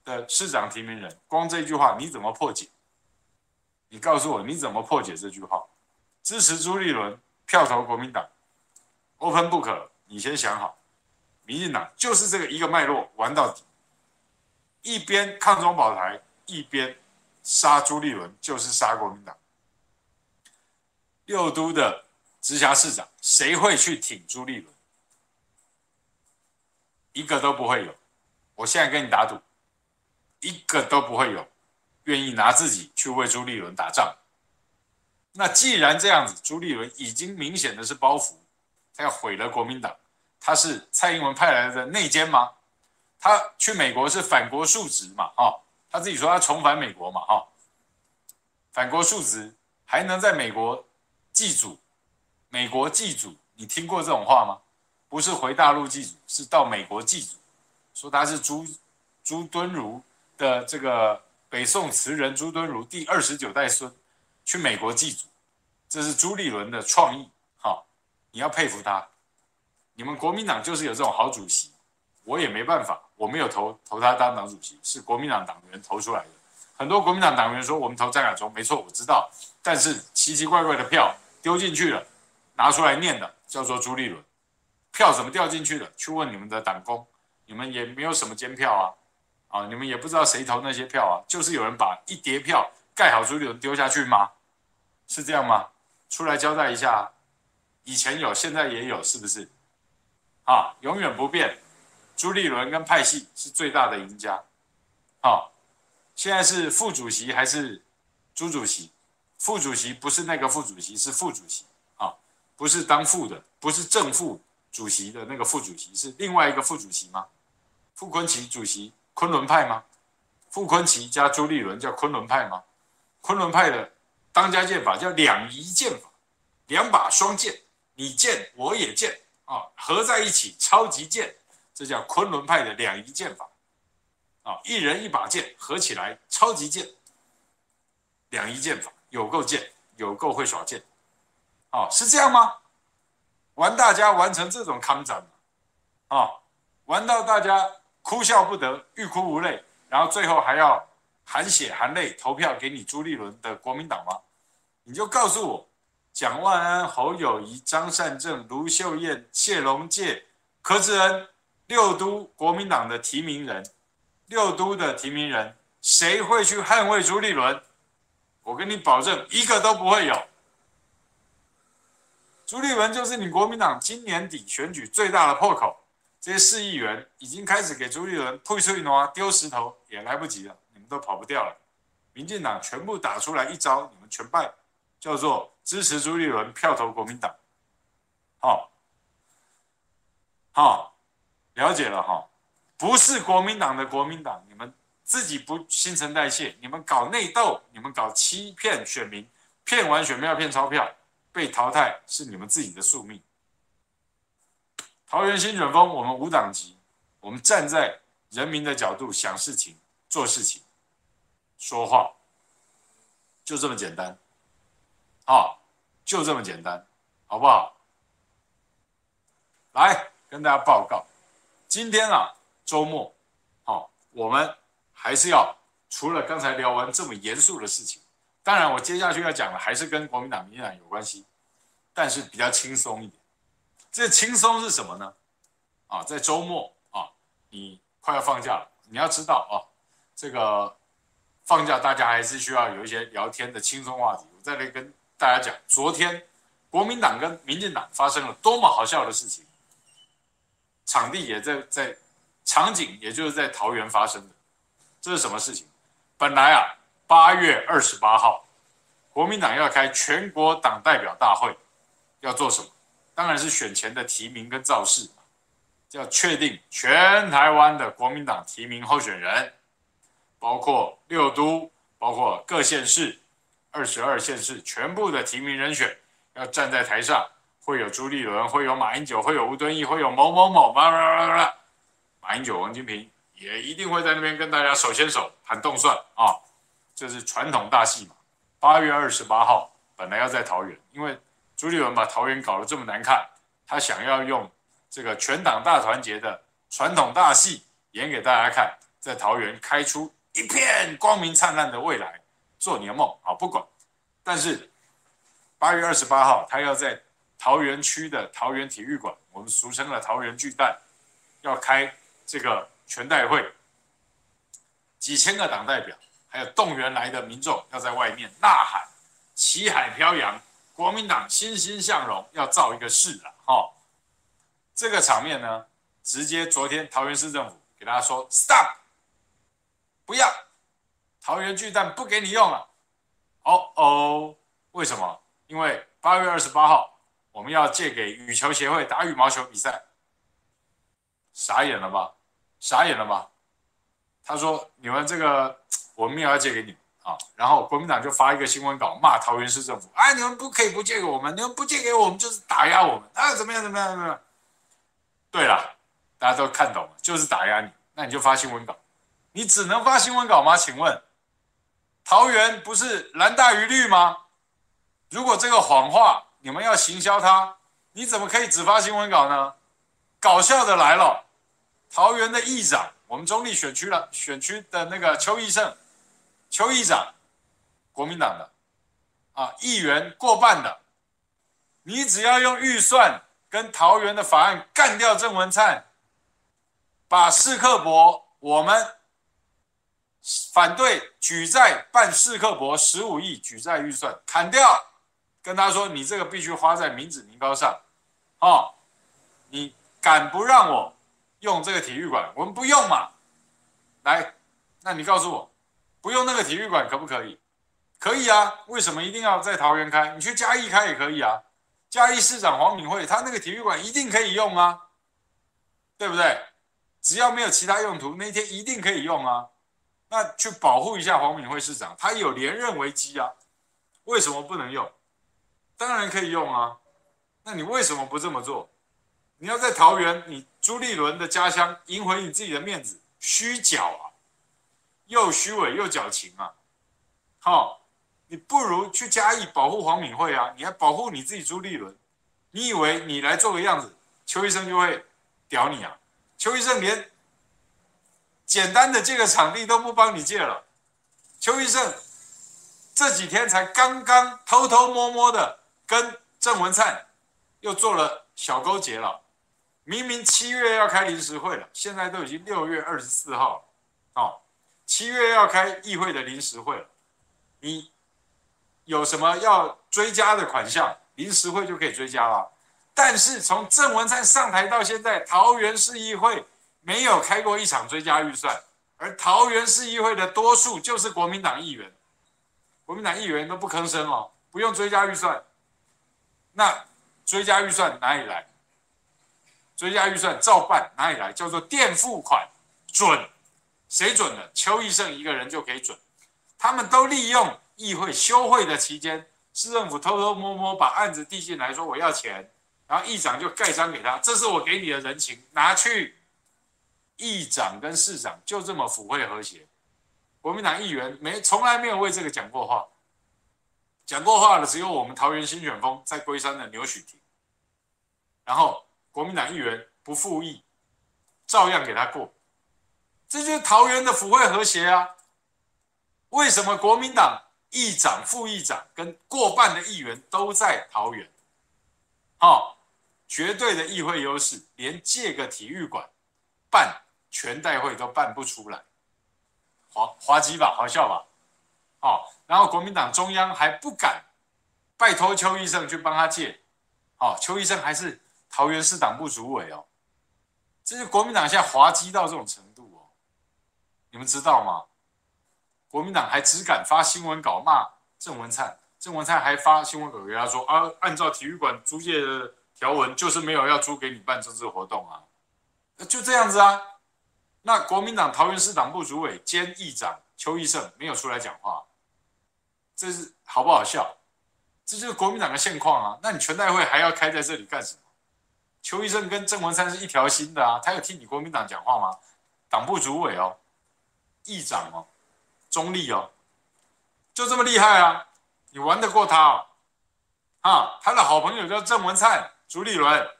的市长提名人，光这句话你怎么破解？你告诉我你怎么破解这句话？支持朱立伦票投国民党，Open Book，你先想好。民进党就是这个一个脉络玩到底，一边抗中保台，一边杀朱立伦，就是杀国民党。六都的直辖市长，谁会去挺朱立伦？一个都不会有。我现在跟你打赌，一个都不会有愿意拿自己去为朱立伦打仗。那既然这样子，朱立伦已经明显的是包袱，他要毁了国民党。他是蔡英文派来的内奸吗？他去美国是反国述职嘛？哦，他自己说他重返美国嘛？哦，反国述职还能在美国祭祖？美国祭祖，你听过这种话吗？不是回大陆祭祖，是到美国祭祖。说他是朱朱敦儒的这个北宋词人朱敦儒第二十九代孙，去美国祭祖，这是朱立伦的创意。好，你要佩服他。你们国民党就是有这种好主席，我也没办法，我没有投投他当党主席，是国民党党员投出来的。很多国民党党员说我们投张亚中，没错，我知道，但是奇奇怪怪的票 丢进去了，拿出来念的叫做朱立伦，票怎么掉进去的？去问你们的党工，你们也没有什么监票啊，啊，你们也不知道谁投那些票啊，就是有人把一叠票盖好朱立伦丢下去吗？是这样吗？出来交代一下，以前有，现在也有，是不是？啊，永远不变。朱立伦跟派系是最大的赢家。好，现在是副主席还是朱主席？副主席不是那个副主席，是副主席。不是当副的，不是正副主席的那个副主席，是另外一个副主席吗？傅昆萁主席，昆仑派吗？傅昆萁加朱立伦叫昆仑派吗？昆仑派的当家剑法叫两仪剑法，两把双剑，你剑我也剑。啊，合在一起超级剑，这叫昆仑派的两仪剑法。啊，一人一把剑合起来超级剑，两仪剑法有够剑，有够会耍剑。哦，是这样吗？玩大家玩成这种康展，啊，玩到大家哭笑不得，欲哭无泪，然后最后还要含血含泪投票给你朱立伦的国民党吗？你就告诉我。蒋万安、侯友谊、张善政、卢秀燕、谢龙介、柯志恩，六都国民党的提名人，六都的提名人，谁会去捍卫朱立伦？我跟你保证，一个都不会有。朱立伦就是你国民党今年底选举最大的破口。这些市议员已经开始给朱立伦推出一挪丢石头，也来不及了，你们都跑不掉了。民进党全部打出来一招，你们全败，叫做。支持朱立伦票投国民党，好，好，了解了哈。不是国民党的国民党，你们自己不新陈代谢，你们搞内斗，你们搞欺骗选民，骗完选票骗钞票，被淘汰是你们自己的宿命。桃园新选风，我们无党籍，我们站在人民的角度想事情、做事情、说话，就这么简单。啊，就这么简单，好不好？来跟大家报告，今天啊。周末，好，我们还是要除了刚才聊完这么严肃的事情，当然我接下去要讲的还是跟国民党、民进党有关系，但是比较轻松一点。这轻松是什么呢？啊，在周末啊，你快要放假了，你要知道啊，这个放假大家还是需要有一些聊天的轻松话题。我再来跟大家讲，昨天国民党跟民进党发生了多么好笑的事情，场地也在在。场景也就是在桃园发生的，这是什么事情？本来啊，八月二十八号，国民党要开全国党代表大会，要做什么？当然是选前的提名跟造势，要确定全台湾的国民党提名候选人，包括六都，包括各县市，二十二县市全部的提名人选，要站在台上，会有朱立伦，会有马英九，会有吴敦义，会有某某某，马英九、王金平也一定会在那边跟大家手牵手喊动算啊，这是传统大戏嘛。八月二十八号本来要在桃园，因为朱立伦把桃园搞得这么难看，他想要用这个全党大团结的传统大戏演给大家看，在桃园开出一片光明灿烂的未来，做你的梦啊！不管，但是八月二十八号他要在桃园区的桃园体育馆，我们俗称的桃园巨蛋，要开。这个全代会，几千个党代表，还有动员来的民众，要在外面呐喊，旗海飘扬，国民党欣欣向荣，要造一个势了哈。这个场面呢，直接昨天桃园市政府给大家说 stop，不要，桃园巨蛋不给你用了。哦哦，为什么？因为八月二十八号我们要借给羽球协会打羽毛球比赛，傻眼了吧？傻眼了吧？他说：“你们这个，我们也要借给你啊。”然后国民党就发一个新闻稿骂桃园市政府：“啊，你们不可以不借给我们，你们不借给我们就是打压我们啊！怎么样？怎么样？怎么样？”对了，大家都看懂了，就是打压你。那你就发新闻稿，你只能发新闻稿吗？请问，桃园不是蓝大于绿吗？如果这个谎话你们要行销它，你怎么可以只发新闻稿呢？搞笑的来了。桃园的议长，我们中立选区了，选区的那个邱义胜，邱议长，国民党的，啊，议员过半的，你只要用预算跟桃园的法案干掉郑文灿，把士克博我们反对举债办士克博十五亿举债预算砍掉，跟他说你这个必须花在民脂民膏上，哦，你敢不让我？用这个体育馆，我们不用嘛？来，那你告诉我，不用那个体育馆可不可以？可以啊，为什么一定要在桃园开？你去嘉义开也可以啊。嘉义市长黄敏惠，他那个体育馆一定可以用啊，对不对？只要没有其他用途，那天一定可以用啊。那去保护一下黄敏惠市长，他有连任危机啊，为什么不能用？当然可以用啊。那你为什么不这么做？你要在桃园，你朱立伦的家乡，赢回你自己的面子，虚假啊，又虚伪又矫情啊！好，你不如去嘉义保护黄敏惠啊，你还保护你自己朱立伦？你以为你来做个样子，邱医生就会屌你啊？邱医生连简单的借个场地都不帮你借了，邱医生这几天才刚刚偷偷摸摸的跟郑文灿又做了小勾结了。明明七月要开临时会了，现在都已经六月二十四号了，哦，七月要开议会的临时会，你有什么要追加的款项，临时会就可以追加了。但是从郑文灿上台到现在，桃园市议会没有开过一场追加预算，而桃园市议会的多数就是国民党议员，国民党议员都不吭声了，不用追加预算，那。追加预算哪里来？追加预算照办哪里来？叫做垫付款准，谁准的？邱奕胜一个人就可以准。他们都利用议会休会的期间，市政府偷偷摸摸把案子递进来说我要钱，然后议长就盖章给他，这是我给你的人情，拿去。议长跟市长就这么府会和谐，国民党议员没从来没有为这个讲过话，讲过话的只有我们桃园新选风在龟山的牛许庭，然后国民党议员不复议，照样给他过，这就是桃园的府会和谐啊。为什么国民党议长、副议长跟过半的议员都在桃园？哦，绝对的议会优势，连借个体育馆办全代会都办不出来，滑滑稽吧，好笑吧？哦，然后国民党中央还不敢拜托邱医生去帮他借，哦，邱医生还是桃园市党部主委哦，这是国民党现在滑稽到这种程度，你们知道吗？国民党还只敢发新闻稿骂郑文灿，郑文灿还发新闻稿给他说啊，按照体育馆租借的条文，就是没有要租给你办政治活动啊，就这样子啊。那国民党桃园市党部主委兼议长邱奕胜没有出来讲话，这是好不好笑？这就是国民党的现况啊。那你全代会还要开在这里干什么？邱奕胜跟郑文灿是一条心的啊，他有替你国民党讲话吗？党部主委哦，议长哦。中立哦，就这么厉害啊！你玩得过他哦？啊，他的好朋友叫郑文灿、朱立伦。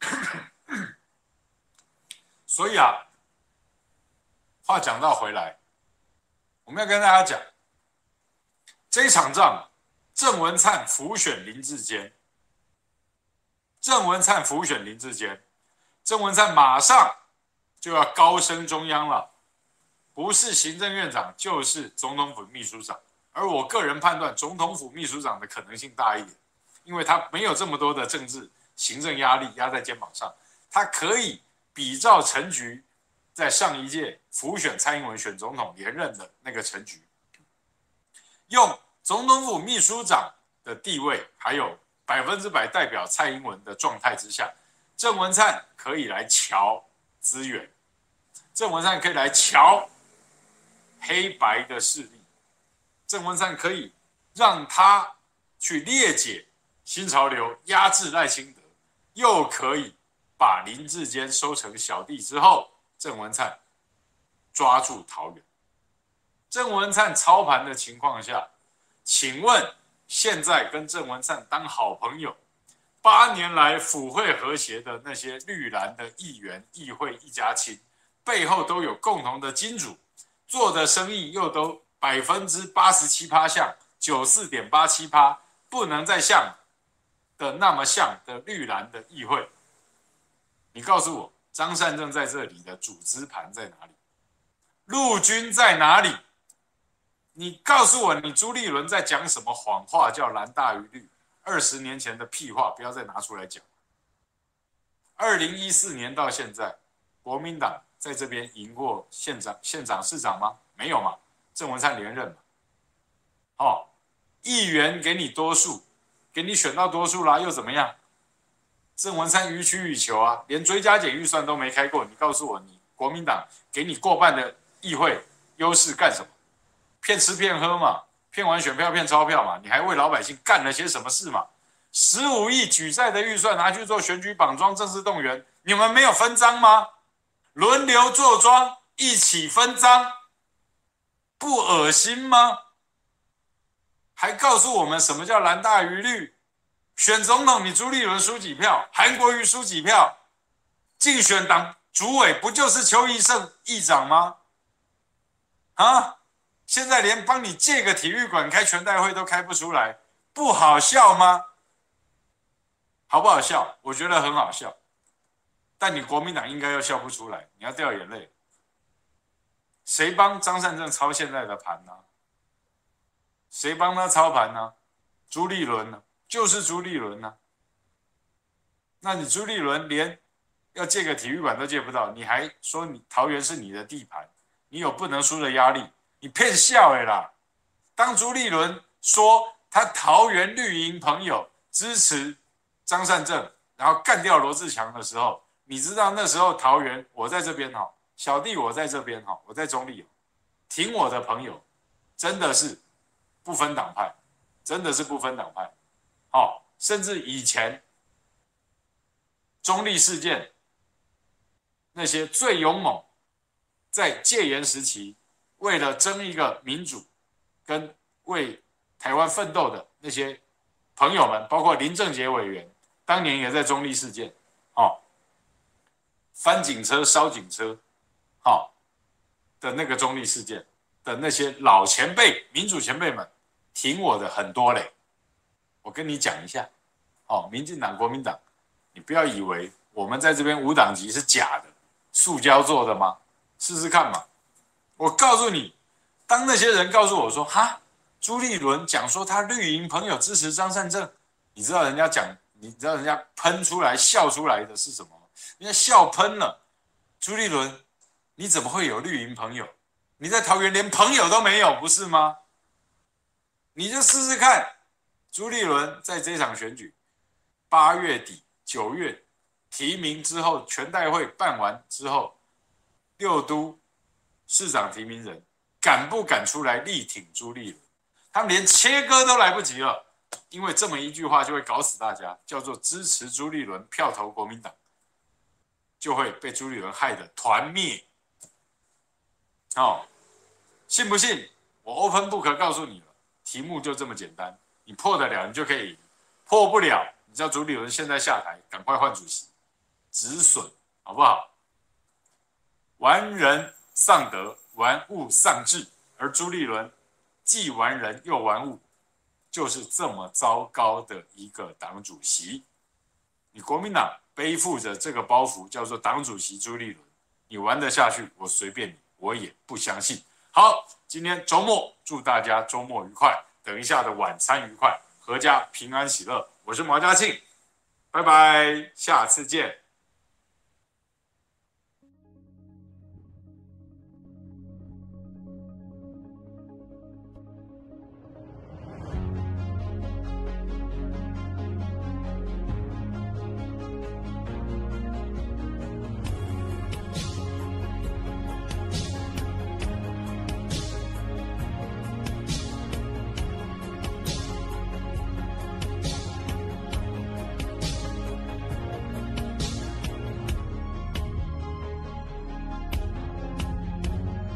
所以啊，话讲到回来，我们要跟大家讲，这一场仗，郑文灿辅选林志坚，郑文灿辅选林志坚，郑文灿马上。就要高升中央了，不是行政院长就是总统府秘书长，而我个人判断，总统府秘书长的可能性大一点，因为他没有这么多的政治行政压力压在肩膀上，他可以比照陈菊在上一届辅选蔡英文选总统连任的那个陈菊，用总统府秘书长的地位，还有百分之百代表蔡英文的状态之下，郑文灿可以来瞧。资源，郑文灿可以来瞧黑白的势力，郑文灿可以让他去裂解新潮流，压制赖清德，又可以把林志坚收成小弟之后，郑文灿抓住桃园。郑文灿操盘的情况下，请问现在跟郑文灿当好朋友？八年来府会和谐的那些绿蓝的议员、议会一家亲，背后都有共同的金主，做的生意又都百分之八十七趴像，九四点八七趴，不能再像的那么像的绿蓝的议会。你告诉我，张善政在这里的组织盘在哪里？陆军在哪里？你告诉我，你朱立伦在讲什么谎话？叫蓝大于绿？二十年前的屁话，不要再拿出来讲。二零一四年到现在，国民党在这边赢过县长、县长、市长吗？没有嘛。郑文灿连任嘛。哦，议员给你多数，给你选到多数啦，又怎么样？郑文灿予取予求啊，连追加减预算都没开过。你告诉我，你国民党给你过半的议会优势干什么？骗吃骗喝嘛。骗完选票骗钞票嘛？你还为老百姓干了些什么事嘛？十五亿举债的预算拿去做选举绑桩、政治动员，你们没有分赃吗？轮流坐庄，一起分赃，不恶心吗？还告诉我们什么叫蓝大于绿？选总统你朱立伦输几票？韩国瑜输几票？竞选党主委不就是邱奕胜议长吗？啊？现在连帮你借个体育馆开全代会都开不出来，不好笑吗？好不好笑？我觉得很好笑，但你国民党应该又笑不出来，你要掉眼泪。谁帮张善政操现在的盘呢？谁帮他操盘呢？朱立伦呢？就是朱立伦呢？那你朱立伦连要借个体育馆都借不到，你还说你桃园是你的地盘，你有不能输的压力？你骗笑诶啦！当朱立伦说他桃园绿营朋友支持张善政，然后干掉罗志强的时候，你知道那时候桃园我在这边哈，小弟我在这边哈，我在中立，挺我的朋友真的是不分党派，真的是不分党派，好，甚至以前中立事件那些最勇猛，在戒严时期为了争一个民主跟为台湾奋斗的那些朋友们，包括林正杰委员，当年也在中立事件，哦，翻警车、烧警车，哦、的那个中立事件的那些老前辈、民主前辈们，挺我的很多嘞。我跟你讲一下，哦，民进党、国民党，你不要以为我们在这边无党籍是假的，塑胶做的吗？试试看嘛。我告诉你，当那些人告诉我说，哈。朱立伦讲说他绿营朋友支持张善政，你知道人家讲，你知道人家喷出来笑出来的是什么吗？人家笑喷了。朱立伦，你怎么会有绿营朋友？你在桃园连朋友都没有，不是吗？你就试试看，朱立伦在这场选举八月底九月提名之后，全代会办完之后，六都市长提名人敢不敢出来力挺朱立伦？他们连切割都来不及了，因为这么一句话就会搞死大家，叫做支持朱立伦，票投国民党，就会被朱立伦害得团灭。哦，信不信？我 open book 告诉你了，题目就这么简单，你破得了，你就可以；破不了，你知道朱立伦现在下台，赶快换主席，止损，好不好？完人丧德，玩物丧志，而朱立伦。既玩人又玩物，就是这么糟糕的一个党主席。你国民党背负着这个包袱，叫做党主席朱立伦，你玩得下去？我随便你，我也不相信。好，今天周末，祝大家周末愉快，等一下的晚餐愉快，阖家平安喜乐。我是毛家庆，拜拜，下次见。